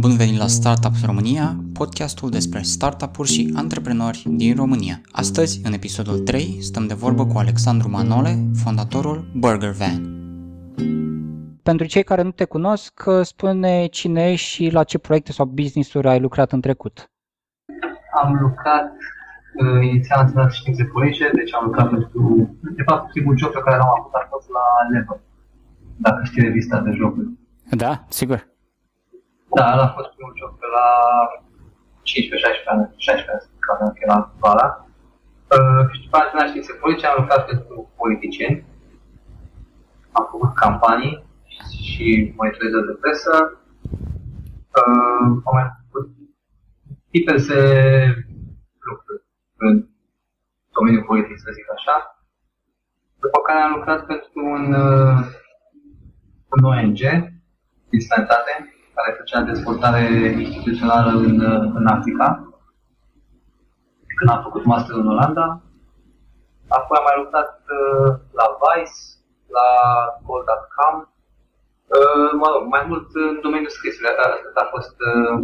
Bun venit la Startups România, podcastul despre startup-uri și antreprenori din România. Astăzi, în episodul 3, stăm de vorbă cu Alexandru Manole, fondatorul Burger Van. Pentru cei care nu te cunosc, spune cine ești și la ce proiecte sau business-uri ai lucrat în trecut. Am lucrat uh, inițial în țara științe politice, deci am lucrat pentru... De fapt, primul job pe care l-am avut a fost la Level, dacă știi revista de jocuri. Da, sigur. Da, ăla a fost primul job pe la 15-16 ani, 16 ani, când eram vara. Uh, și după aceea, științe politice, am lucrat pentru politicieni. Am făcut campanii și monitorizări de presă. Uh, am mai făcut diverse lucruri în domeniul politic, să zic așa. După care am lucrat pentru un, uh, un ONG din sănătate, care făcea dezvoltare instituțională în, în Africa, când am făcut master în Olanda. Apoi am mai lucrat uh, la Vice, la Call.com, uh, mă rog, mai mult în domeniul scrisului. Asta a fost uh,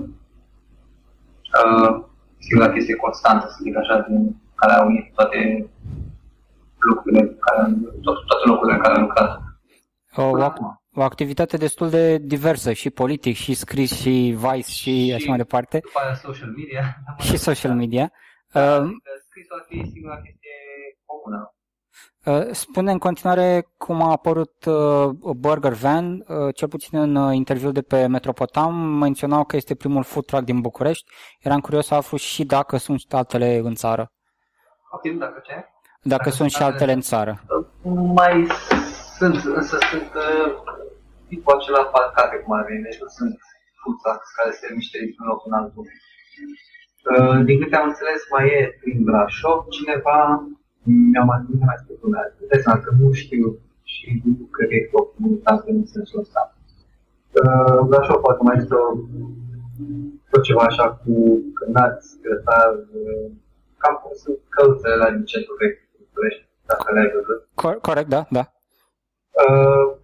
uh, singura chestie constantă, să zic așa, din care au unit toate lucrurile, care, toate, toate locurile în care am lucrat. Oh, o activitate destul de diversă, și politic, și scris, și Vice, și, și așa mai departe. După aia social media. Și social media. Da, uh, scrisul ar fi singura chestie comună. Uh, spune în continuare cum a apărut uh, Burger Van, uh, cel puțin în uh, interviul de pe Metropotam, menționau că este primul food truck din București. Eram curios să aflu și dacă sunt altele în țară. Ok, dacă ce? Dacă, dacă sunt și altele în țară. Mai sunt, însă sunt uh, tipul acela parcate, cum ar veni, deci nu sunt food care se miște dintr-un loc în altul. Uh, din câte am înțeles, mai e prin Brașov cineva, mi-a mai, mai spus lumea, deci că nu știu și nu cred că e o comunitate în sensul ăsta. Uh, Brașov poate mai este o, tot ceva așa cu cântați, grătar, uh, cam cum sunt călțele la din centrul vechi, dacă le-ai văzut. Corect, da, da. Uh,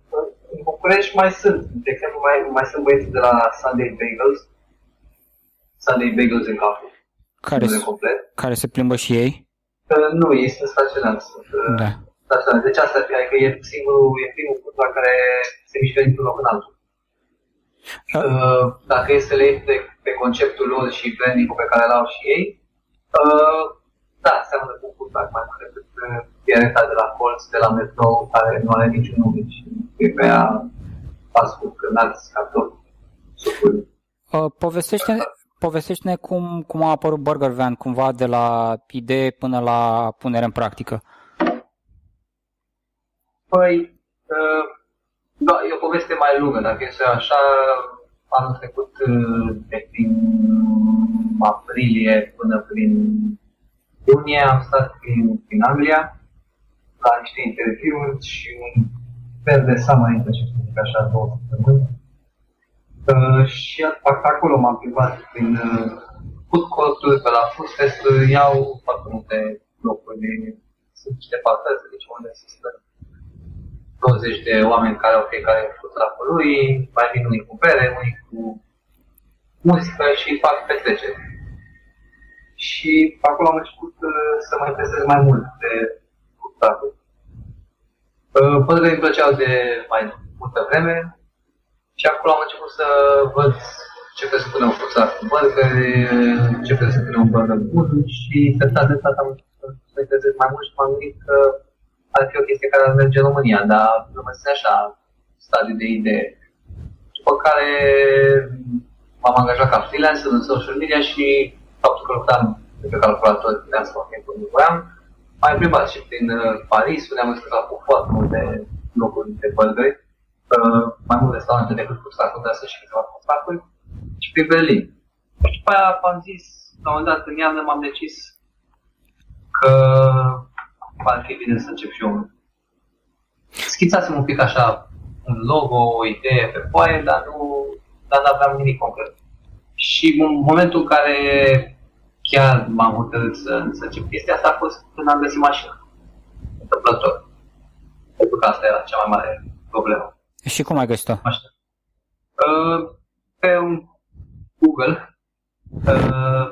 în București mai sunt, de exemplu, mai, mai sunt băieții de la Sunday Bagels, Sunday Bagels în Cafu. Care, se, complet. care se plimbă și ei? Uh, nu, ei sunt staționați. Sunt, uh, da. staționați. Deci asta ar fi, că e singurul, e primul punct la care se mișcă dintr-un loc în altul. Uh. Uh, dacă e să le iei pe, pe conceptul lor și branding pe care l-au și ei, uh, da, seamănă cu un punct mai mult decât pianeta uh, de la colț, de la metrou, care nu are niciun nume și e pe ea fast food, alți cartofi, supuri. Uh, povestește, povestește-ne cum, cum a apărut Burger Van, cumva de la idee până la punere în practică. Păi, uh, da, e o poveste mai lungă, dacă este așa, anul trecut, uh, de prin aprilie până prin iunie, am stat prin, prin Anglia, la niște interviuri și un fel de summer internship, să zic așa, două săptămâni. Uh, și acolo m-am privat prin uh, food court-uri, pe la food fest iau foarte multe locuri de sunt niște parteți, deci unde există 20 de oameni care au fiecare food lui, mai vin unii cu bere, unii cu muzică și fac petreceri. Și acolo am început uh, să mă interesez mai mult de food Uh, Pădurile îmi plăceau de mai multă vreme. Și acolo am început să văd ce trebuie să punem în fuțar cu burgeri, ce trebuie să punem un burger bun și treptat de stat am început să mă interesez mai mult și m-am gândit că ar fi o chestie care ar merge în România, dar nu mai sunt așa stadiu de idee. După care m-am angajat ca freelancer în social media și faptul că lucram pe calculator, puteam să fac timpul nu voiam, mai plimbat și prin uh, Paris, unde am discutat cu foarte multe locuri de burgeri, uh, mai multe restaurante decât cu Starbucks, dar să și câteva cu Starbucks, și prin Berlin. Și după aia am zis, la un moment dat, în iarnă m-am decis că ar fi bine să încep și eu. Schițasem un pic așa un logo, o idee pe foaie, dar nu, dar nu aveam nimic concret. Și în momentul în care chiar m-am hotărât să, să încep chestia asta a fost când am găsit mașina. Întâmplător. Pentru că asta era cea mai mare problemă. Și cum ai găsit-o? Mașina. Uh, pe un Google uh,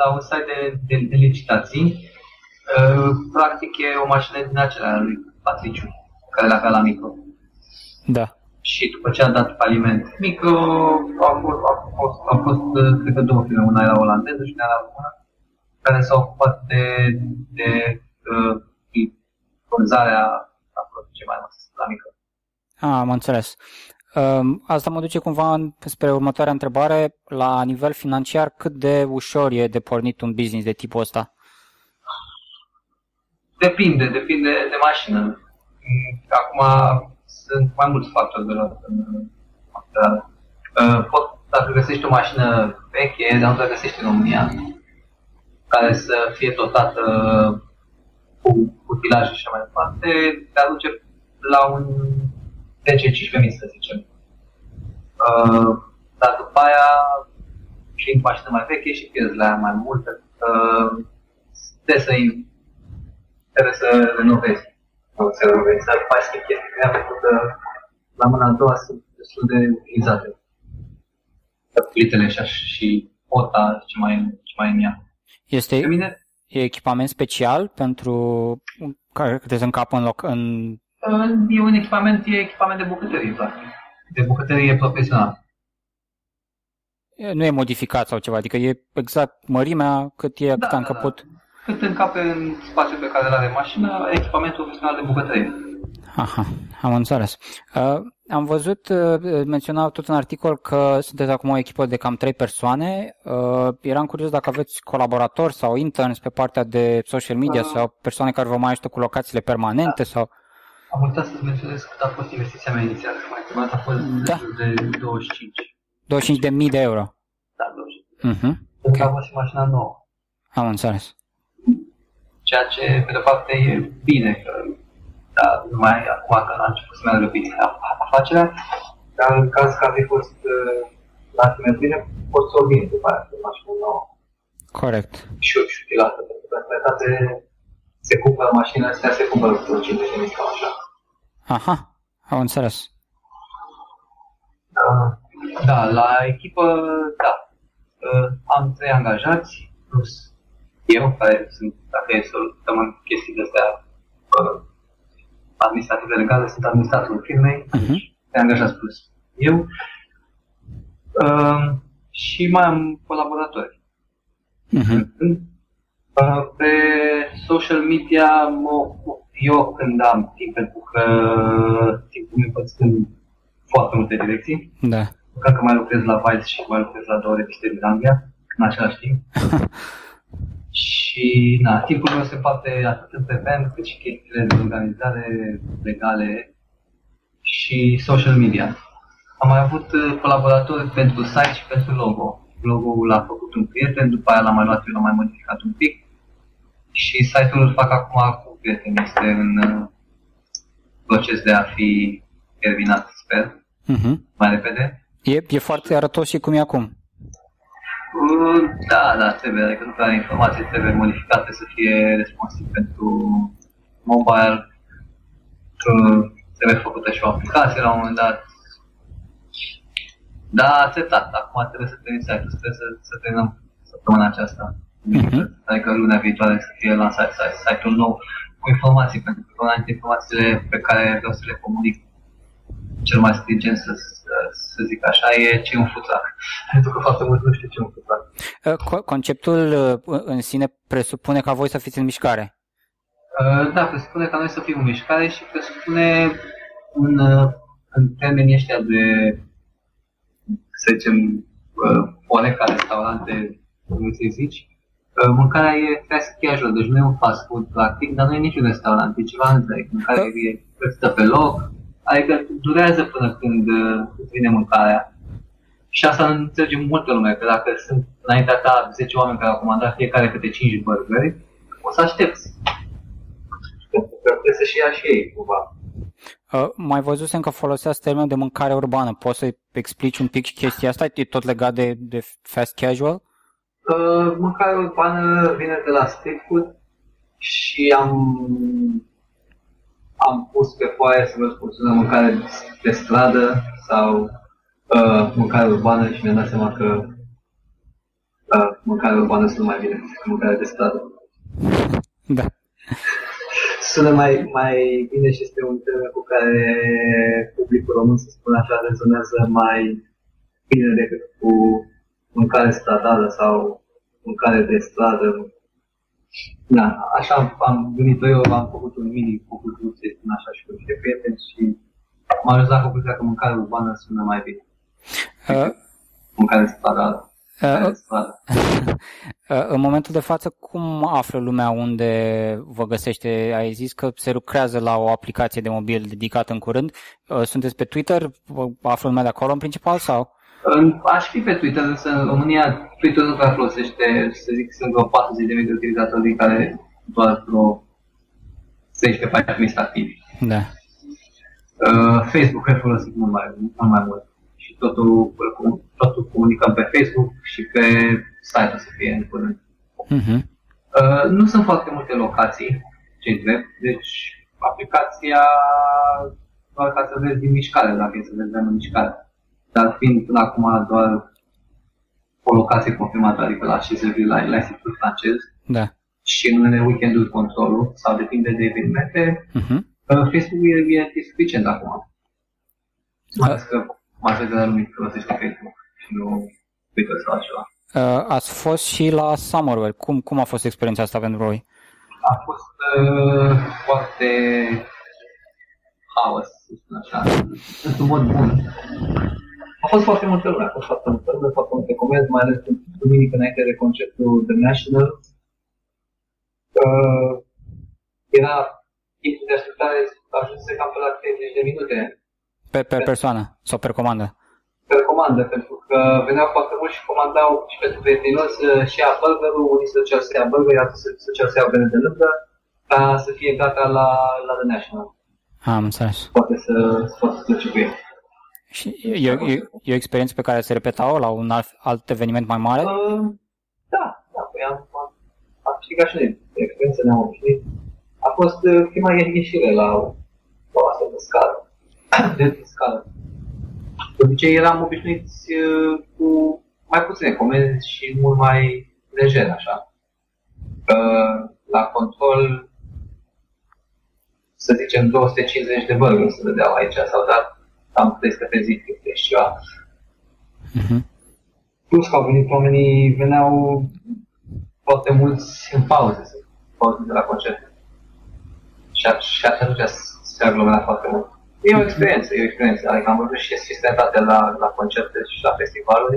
la un site de, de, de licitații. Uh, practic e o mașină din acelea lui Patriciu, care l-avea la micro. Da. Și după ce a dat faliment micro, au fost, au fost, au fost uh, cred că două filme, una era olandeză și una era română, care s-au ocupat de, de uh, vânzarea a produce mai mult la micro. Ah, am înțeles. Um, Asta mă duce cumva în- spre următoarea întrebare. La nivel financiar, cât de ușor e de pornit un business de tipul ăsta? Depinde, depinde de mașină. Mm, Acum sunt mai mulți factori de luat în considerare. Uh, Pot, dacă găsești o mașină veche, dar nu te găsești în România, care să fie dotată cu utilaje și așa mai departe, te aduce la un 10-15 mii, să zicem. Uh, Dar după aia, și mașină mai veche și pierzi la ea mai mult, pentru că trebuie să trebuie să renovezi. Nu să renovezi, să faci schimb chestia pentru că la mâna a doua sunt destul de utilizate. Plitele și, așa, și pota ce mai, ce mai în ea. Este Pe mine, e echipament special pentru care te să încapă în loc în uh, e un echipament, e echipament de bucătărie, practic. De bucătărie profesională. nu e modificat sau ceva, adică e exact mărimea cât e cât Da, a da, încăput. Cât încape în spațiul pe care îl are mașina, echipament profesional de bucătărie. Aha, am înțeles. Uh, am văzut, uh, menționau tot în articol că sunteți acum o echipă de cam trei persoane. Uh, eram curios dacă aveți colaboratori sau interns pe partea de social media Uh. sau persoane care vă mai ajută cu locațiile permanente sau... Am uitat să-ți menționez cât a fost investiția mea inițială, că mai întrebat a fost Da. de 25. 25.000 de euro. Da, 25. Uh-huh. Pentru că a fost și mașina nouă. Am înțeles. Ceea ce, pe de parte, e bine, că da, numai acum că a început să meargă bine afacerea, dar în caz că ar fi fost uh, la tine bine, poți să o vin după aia, pe mașină nouă Corect. și și utilată, pentru că în realitate se cumpără mașina astea, se cumpără cu 50 de mii sau așa. Aha, am înțeles. Uh, Da, la echipă, da. Uh, Am trei angajați, plus eu, care sunt, dacă e să uităm în chestii de astea uh, administrative legale, sunt administratorul firmei, Mhm. trei angajați plus eu. Uh, Și mai am colaboratori. Mhm. Uh, Pe social media mă ocup eu când am timp, pentru că timpul meu împărțit în foarte multe direcții. Da. Cred că mai lucrez la Vice și mai lucrez la două reviste din Anglia, în același timp. și, na, timpul meu se poate atât în PPM, cât și chestiile de organizare legale și social media. Am mai avut uh, colaboratori pentru site și pentru logo. Logo-ul l-a făcut un prieten, după aia l-am mai luat eu, l-am mai modificat un pic. Și site-ul îl fac acum cu un prieten, este în uh, proces de a fi terminat, sper, Mhm. mai repede. E, e foarte arătos și cum e acum. Uh, Da, da, trebuie, adică nu prea informații trebuie modificate să fie responsiv pentru mobile. Uh, Trebuie făcută și o aplicație la un moment dat. Da, acceptat. Acum trebuie să termin site-ul, trebuie să, să terminăm săptămâna aceasta. Mhm. Adică luna viitoare să fie lansat site- site-ul nou cu informații, pentru că una dintre informațiile pe care vreau să le comunic cel mai stringent, să, să, să zic așa, e ce e un futrac. Pentru că foarte mult nu știu ce e un futrac. Uh, co- Conceptul uh, în sine presupune ca voi să fiți în mișcare. Uh, Da, presupune ca noi să fim în mișcare și presupune un, uh, în termenii ăștia de, să zicem, uh, Horeca, restaurante, cum să zici, uh, mâncarea e fast casual, deci nu e un fast food practic, dar nu e niciun restaurant, e ceva întreg, mâncarea e plătită pe loc, adică durează până când uh, îți vine mâncarea. Și asta înțelegem multă lume, că dacă sunt înaintea ta 10 oameni care au comandat fiecare câte 5 burgeri, o să aștepți. Pentru că trebuie să și ia și ei, cumva. Uh, mai văzusem că foloseați termenul de mâncare urbană. Poți să explici un pic chestia asta? E tot legat de, de fast casual? Uh, mâncarea urbană vine de la street food și am, am pus pe foaie să vă spunem mâncare de stradă sau uh, mâncare urbană și mi-am dat seama că uh, mâncare urbană sună mai bine decât mâncare de stradă. Da. Sună mai, mai bine și este un termen cu care publicul român, să spun așa, rezonează mai bine decât cu mâncare stradală sau mâncare de stradă. Da, așa am gândit eu, am făcut un mini focus group, să spun așa, și cu niște prieteni și m-am ajuns la concluzia că mâncarea urbană sună mai bine. Uh, mâncare stradală. Uh, uh, în momentul de față, cum află lumea unde vă găsește? Ai zis că se lucrează la o aplicație de mobil dedicată în curând. Uh, sunteți pe Twitter? Află lumea de acolo în principal sau? Aș fi pe Twitter, însă în România Twitter nu prea folosește, să zic, sunt vreo 40.000 de utilizatori din care doar vreo 10-14.000 sunt activi. Da. Uh, Facebook îl folosit mult mai, mult mai mult și totul, totul comunicăm pe Facebook și pe site o să fie în curând. Uh-huh. Uh, nu sunt foarte multe locații, ce drept, deci aplicația doar ca să vezi din mișcare, dacă e să vezi în mișcare dar fiind până acum doar o locație confirmată, adică la Chizeville, la, la Institutul francez, da. și în unele weekenduri controlul, sau depinde de evenimente, uh-huh. Facebook e, e, e suficient acum. Mai ales că majoritatea lumii folosește Facebook și nu Twitter sau altceva. Uh, ați fost și la Summerware. Cum, cum a fost experiența asta pentru voi? A fost uh, foarte haos, să spun așa, într-un mod bun. A fost foarte multă lume, a fost foarte multă lume, foarte multe comenzi, mai ales duminică înainte de concertul The National. Uh, era timpul de așteptare ajunsese cam pe la 30 de minute. Pe, pe persoană sau pe comandă? Pe comandă, pentru că veneau foarte mulți și comandau și pentru prietenilor să și ia burgerul, unii să ceau să ia burger, alții să, să ceau să ia bere de lângă, ca să fie gata la, la The National. Am înțeles. Poate să, să poată să plece cu ei. Și e, e, e o experiență pe care se repetau la un alt, alt eveniment mai mare? Uh, da, da, păi am, am, am câștigat și noi experiență, ne-am obișnuit. A fost uh, prima ieșire la, la o astfel de scară, de scară. De obicei eram obișnuiți uh, cu mai puține comenzi și mult mai lejer, așa. Uh, la control, să zicem, 250 de burgeri se vedeau aici, sau dat am crezut pe zi câte ceva. Uh-huh. Plus că au venit oamenii, veneau foarte mulți în pauze, pauze de la concert. Și, și atunci se aglomera foarte mult. E o experiență, e o experiență. Adică am văzut și sistematitate la, la concerte și la festivaluri.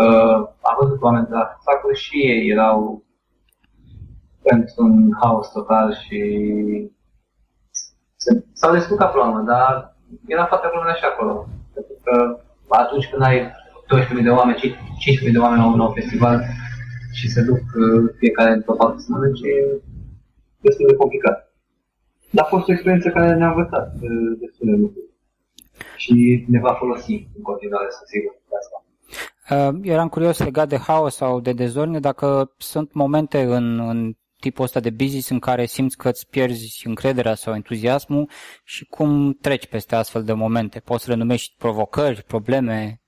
Uh, am văzut oameni de la sacuri și ei erau într-un haos total și s-au descurcat până la urmă, dar era foarte problemă și acolo. Pentru că atunci când ai 12.000 de oameni, 15.000 de oameni la un nou festival și se duc uh, fiecare într-o parte să mănânce, e destul de complicat. Dar a fost o experiență care ne-a învățat uh, destul de lucruri și ne va folosi în continuare, să sigur, de asta. Uh, eram curios legat de haos sau de dezordine, dacă sunt momente în, în tipul ăsta de business în care simți că îți pierzi încrederea sau entuziasmul și cum treci peste astfel de momente? Poți să le numești provocări, probleme?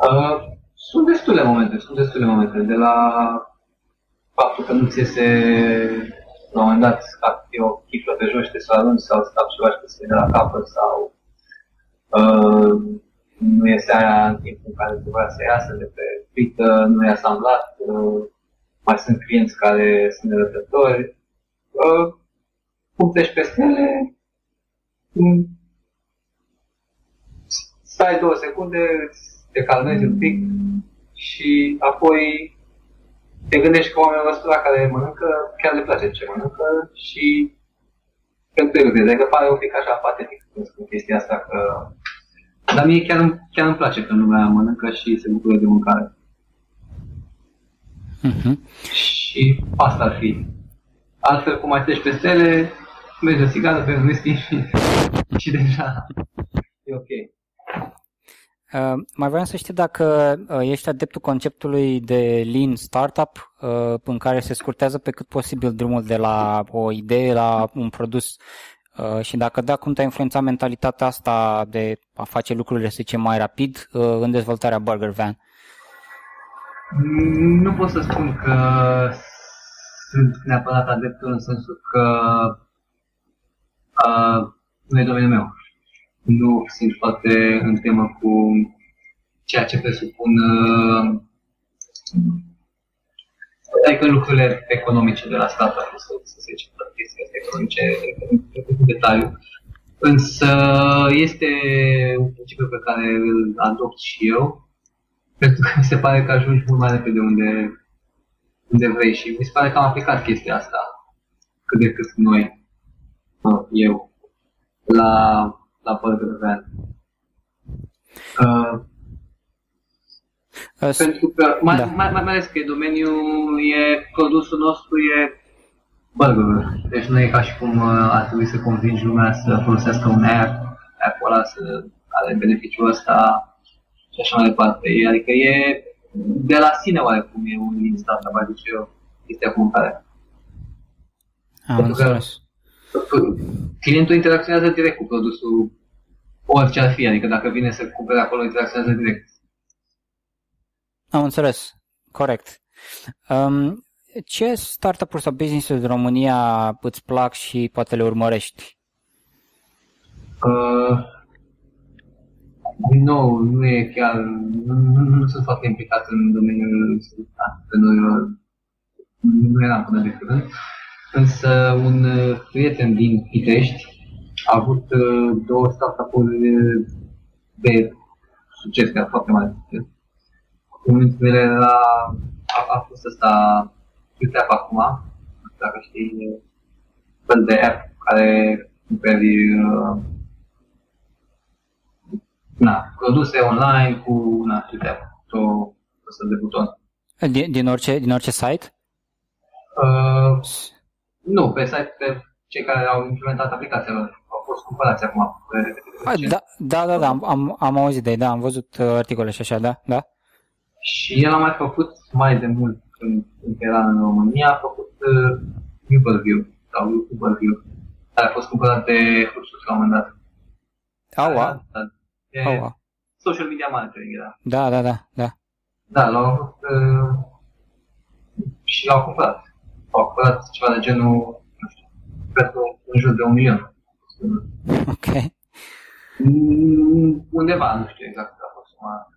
Uh, sunt destule momente, sunt destule momente. De la faptul că nu ți iese la un moment dat scapi o chiflă pe jos și te să arunci sau scapi ceva și te de la capăt sau uh, nu iese aia în timpul în care trebuia să iasă de pe frită, nu e asamblat, uh, mai sunt clienți care sunt nerăbdători. Uh, cum treci peste ele, stai două secunde, te calmezi un pic și apoi te gândești că oamenii ăsta care mănâncă, chiar le place ce mănâncă și pentru el adică pare un pic așa patetic când spun chestia asta că... Dar mie chiar, chiar îmi place că lumea mănâncă și se bucură de mâncare. Uh-huh. Și asta ar fi. Altfel, cum mai treci pe stele, mergi o țigară pe un whisky și, și deja e ok. Uh, mai vreau să știu dacă uh, ești adeptul conceptului de lean startup uh, în care se scurtează pe cât posibil drumul de la o idee la un produs uh, și dacă da, cum te-a influențat mentalitatea asta de a face lucrurile, să zicem, mai rapid uh, în dezvoltarea Burger Van? Nu pot să spun că sunt neapărat adeptul în sensul că uh, nu e domeniul meu. Nu sunt foarte în temă cu ceea ce presupun uh, adică lucrurile economice de la stat, să, să se zicem, chestii economice în detaliu. Însă este un principiu pe care îl adopt și eu, pentru că mi se pare că ajungi mult mai repede unde, unde vrei și mi se pare că am aplicat chestia asta cât de cât noi, eu, la, la Burger Van. Uh, As... Pentru că, mai, da. mai, mai, mai ales că domeniul e, produsul nostru e burger Deci nu e ca și cum uh, ar trebui să convingi lumea să folosească un app, app-ul ăla să are beneficiul ăsta și așa mai departe. Adică e de la sine oarecum e un din startup, adică eu, chestia cu care. Am înțeles. Clientul interacționează direct cu produsul orice ar fi, adică dacă vine să cumpere acolo, interacționează direct. Am înțeles. Corect. Um, ce startup-uri sau business-uri din România îți plac și poate le urmărești? Uh, din nou, nu e chiar, nu, nu, nu sunt foarte implicat în domeniul antreprenorilor, nu eram până de curând, însă un prieten din Pitești a avut uh, două startup-uri de succes, chiar foarte mare unul dintre ele era, a, a fost ăsta QTAP acum, dacă știi, fel de app care cumperi uh, na, produse online cu na, QTAP, o, o să de buton. Din, din, orice, din orice site? Uh, nu, pe site pe cei care au implementat aplicația lor. Au fost cumpărați acum. Da, da, da, da, am, am auzit de ei, da, am văzut uh, articole și așa, da, da. Și el a mai făcut mai de mult când, când era în România, a făcut uh, Uberview sau Uberview, care a fost cumpărat de Hursus la un moment dat. Oh, wow. De oh, wow. Social media marketing era. Da, da, da, da. Da, l-au avut uh, și l-au cumpărat. Au cumpărat ceva de genul, nu știu, cred că în jur de un milion. Ok. Mm, undeva, nu știu exact cât a fost suma.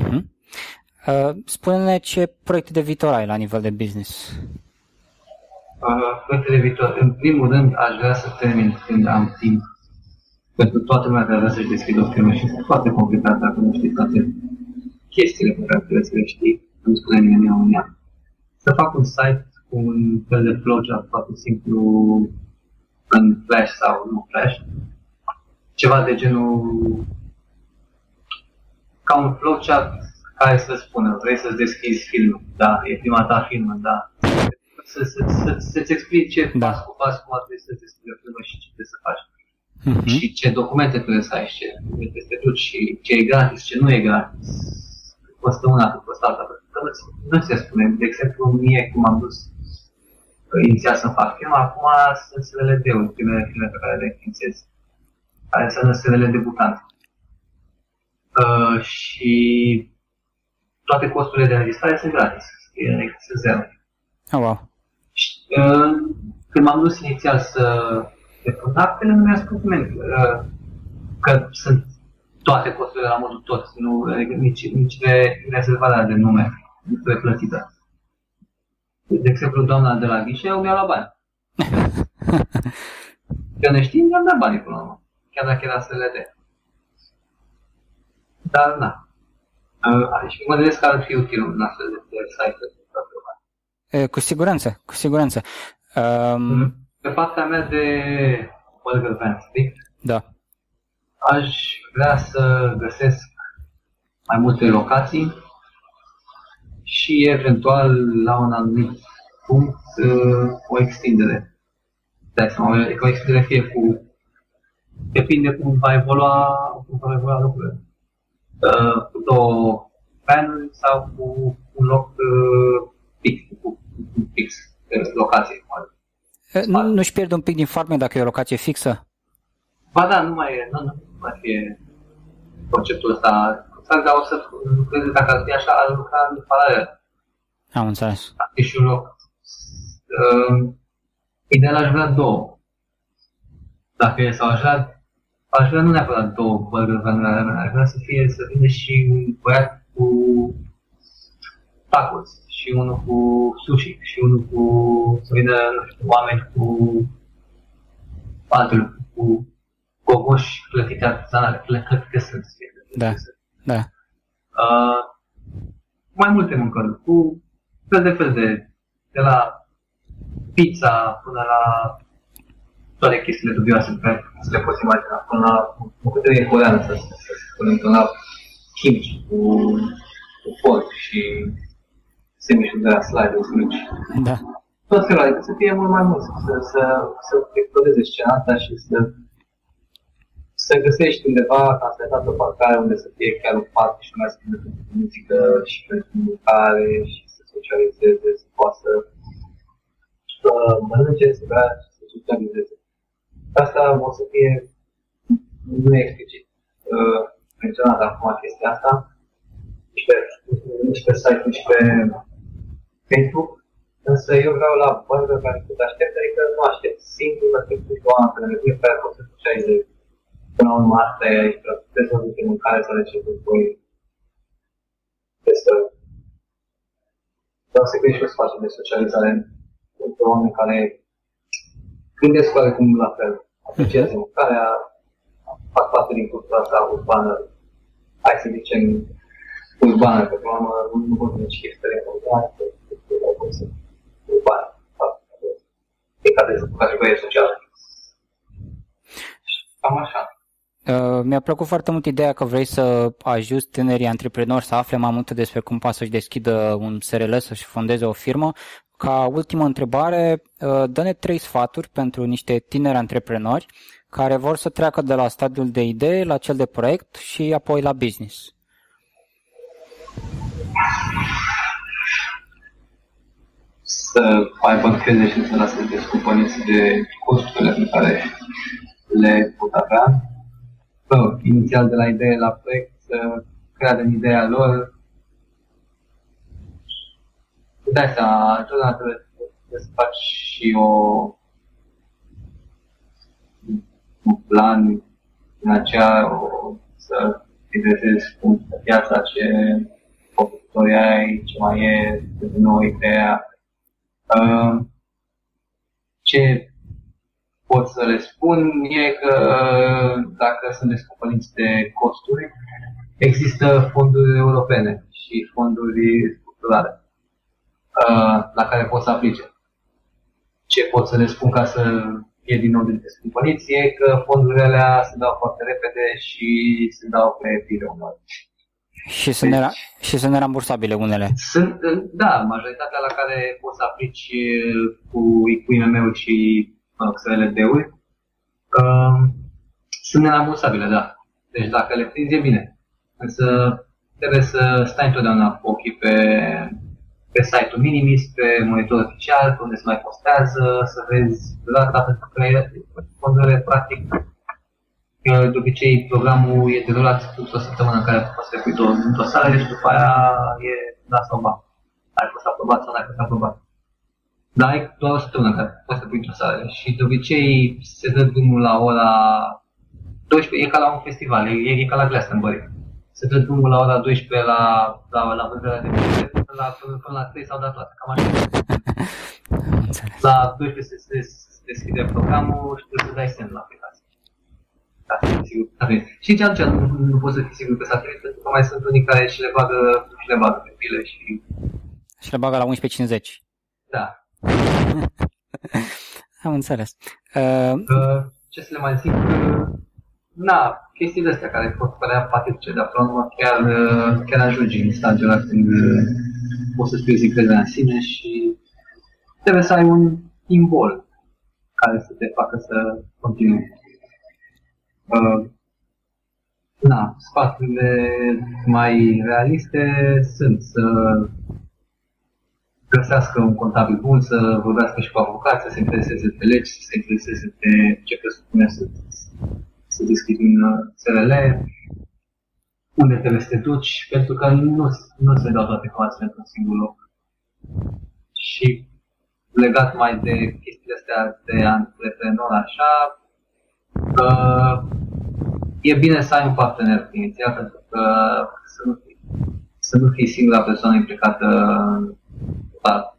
Uh-huh. Uh, spune-ne ce proiecte de viitor ai la nivel de business. Uh, proiecte de viitor. În primul rând, aș vrea să termin când am timp pentru toată lumea care vrea să-și deschidă o firmă și este foarte complicat dacă nu știi toate chestiile pe care trebuie să le știi, nu spune nimeni în România. Să fac un site cu un fel de flowchart foarte simplu în Flash sau nu Flash, ceva de genul ca un flowchart care să spună, vrei să-ți deschizi filmul, da, e prima ta filmă, da. Să, să, să, să-ți explice da. pas cu pas cum ar trebui să-ți deschizi o filmă și ce trebuie să faci. Uh-huh. Și ce documente trebuie să ai, ce trebuie să te duci și ce e gratis, ce nu e gratis. Cât costă una, cât costă alta. Că nu, nu se spune. De exemplu, mie cum am dus inițial să fac film, acum sunt SLD-uri, primele filme pe care le înființez, care sunt SLD debutante. Uh, și toate costurile de înregistrare sunt gratis. Sunt zero. Oh, wow. Și, uh, când m-am dus inițial să depun actele, nu mi-a spus nimeni uh, că sunt toate costurile la modul tot, nu, adică nici, nici de rezervarea de nume nu trebuie plătită. De exemplu, doamna de la ghișeu mi-a luat bani. Că ne știm, mi-am dat banii până la urmă, chiar dacă era să le dea. Dar, na, Uh, și mă gândesc că ar fi util un astfel de site Cu siguranță, cu siguranță. Um... Pe partea mea de Burger Van Stick, da. aș vrea să găsesc mai multe locații și eventual la un anumit punct uh, o extindere. De seama, o extindere fie cu depinde cum va evolua, cum va evolua lucrurile uh, cu două panuri sau cu un loc uh, fix, cu un fix de locație. Nu, nu-și pierde un pic din farme dacă e o locație fixă? Ba da, nu mai e, nu, nu mai fie conceptul ăsta exact, dar o să lucreze, dacă ar fi așa, ar lucra în paralel. Am înțeles. Ar fi și un loc. Uh, ideal aș vrea două. Dacă e sau aș vrea, aș vrea nu neapărat două burger aș vrea să fie, să vină și un băiat cu tacos și unul cu sushi și unul cu, să vină, nu știu, oameni cu altul, cu gogoși clătite artizanale, clătite sunt. Da, da. Uh, mai multe mâncări, cu fel de fel de, de la pizza până la toate chestiile dubioase pe care să le poți imagina, până la bucătărie coreană, să, să spunem, până la kimchi cu, cu porc și semișul de la slide-uri mici. Da. Tot felul, adică să fie mult mai mult, să, să, să explodeze scena asta și să, să găsești undeva ca să dat o parcare unde să fie chiar un parc și mai să pentru muzică și pentru mâncare și să socializeze, să poată să uh, mănânce, să bea și să socializeze. Asta o să fie, nu e explicit uh, menționat acum chestia asta, nici pe, nici pe site, nici pe Facebook, însă eu vreau la bază care să aștept, adică nu aștept singur, aștept cu oameni pe energie pe care pot să socializez. Până la urmă, asta e aici, vreau să trebuie să ducem mâncare să le cu voi peste Vreau să crești o spațiu de socializare pentru oameni care gândesc oarecum la fel, apreciază mâncarea, fac parte din cultura asta urbană, hai să zicem, urbană, că până la urmă nu vorbim nici chestiile urbane, urbane, e ca de categorie socială. Cam așa. Uh, mi-a plăcut foarte mult ideea că vrei să ajuți tinerii antreprenori să afle mai multe despre cum poate să-și deschidă un SRL, să-și fondeze o firmă. Ca ultimă întrebare, uh, dă-ne trei sfaturi pentru niște tineri antreprenori care vor să treacă de la stadiul de idee la cel de proiect și apoi la business. Să aibă încredere și să lasă descumpăniți de costurile pe care le pot avea. Bă, inițial de la idee la proiect, să creadă în ideea lor. Îți dai seama, întotdeauna trebuie să faci și o un plan financiar, o, să te găsesc cum piața, ce competitori ai, ce mai e, de nouă ideea. Uh, ce pot să le spun e că dacă sunt descoperiți de costuri, există fonduri europene și fonduri structurale uh, la care pot să aplice. Ce pot să le spun ca să fie din nou de descumpăriți e că fondurile alea se dau foarte repede și se dau pe fire unor. Și sunt, deci, și sunt nerambursabile unele. Sunt, da, majoritatea la care poți să aplici cu, cu IMM-uri și mă rog, SLD-uri, uh, sunt nerambursabile, da. Deci dacă le prinzi, e bine. Însă trebuie să stai întotdeauna cu ochii pe, pe site-ul Minimis, pe monitor oficial, pe unde se mai postează, să vezi data pentru că fondurile, practic, de obicei programul e derulat într-o săptămână în care poți să pui într-o sală și după aia e da sau ba. Ai fost aprobat sau nu ai fost aprobat. Dar ai doar o săptămână care poți să pui într-o sală și de obicei se dă drumul la ora 12, e ca la un festival, e, e ca la Glastonbury. Se dă drumul la ora 12 la, la, la vânzarea de bilete, până la, până, până la 3 s-au dat toate, cam așa. La 12 se, se, se deschide programul și trebuie să dai semn la aplicație. Da, sigur, Și nici atunci nu, nu poți să fii sigur că s-a trezit, pentru că mai sunt unii care și le bagă, și le bagă pe pile și... Și le bagă la 11.50. Da. Am înțeles. Uh... Uh, ce să le mai zic? Uh, na, chestiile astea care pot părea patetice, dar până la urmă chiar, uh, chiar ajungi în stadiul ăla când uh, poți să-ți pierzi încrederea în sine și trebuie să ai un simbol care să te facă să continui. Uh, na, sfaturile mai realiste sunt să găsească un contabil bun, să vorbească și cu avocați, să se intereseze pe legi, să se intereseze pe ce presupune să, să deschid un uh, SRL. unde trebuie să te duci, pentru că nu, nu se dau toate clasele într-un singur loc. Și legat mai de chestiile astea de antreprenor, așa, că e bine să ai un partener inițial, pentru că să nu fii, să nu fii singura persoană implicată în da,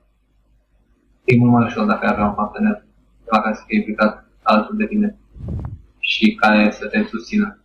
e mult mai ușor dacă ai avea un partener la care să fie implicat altul de tine și care să te susțină.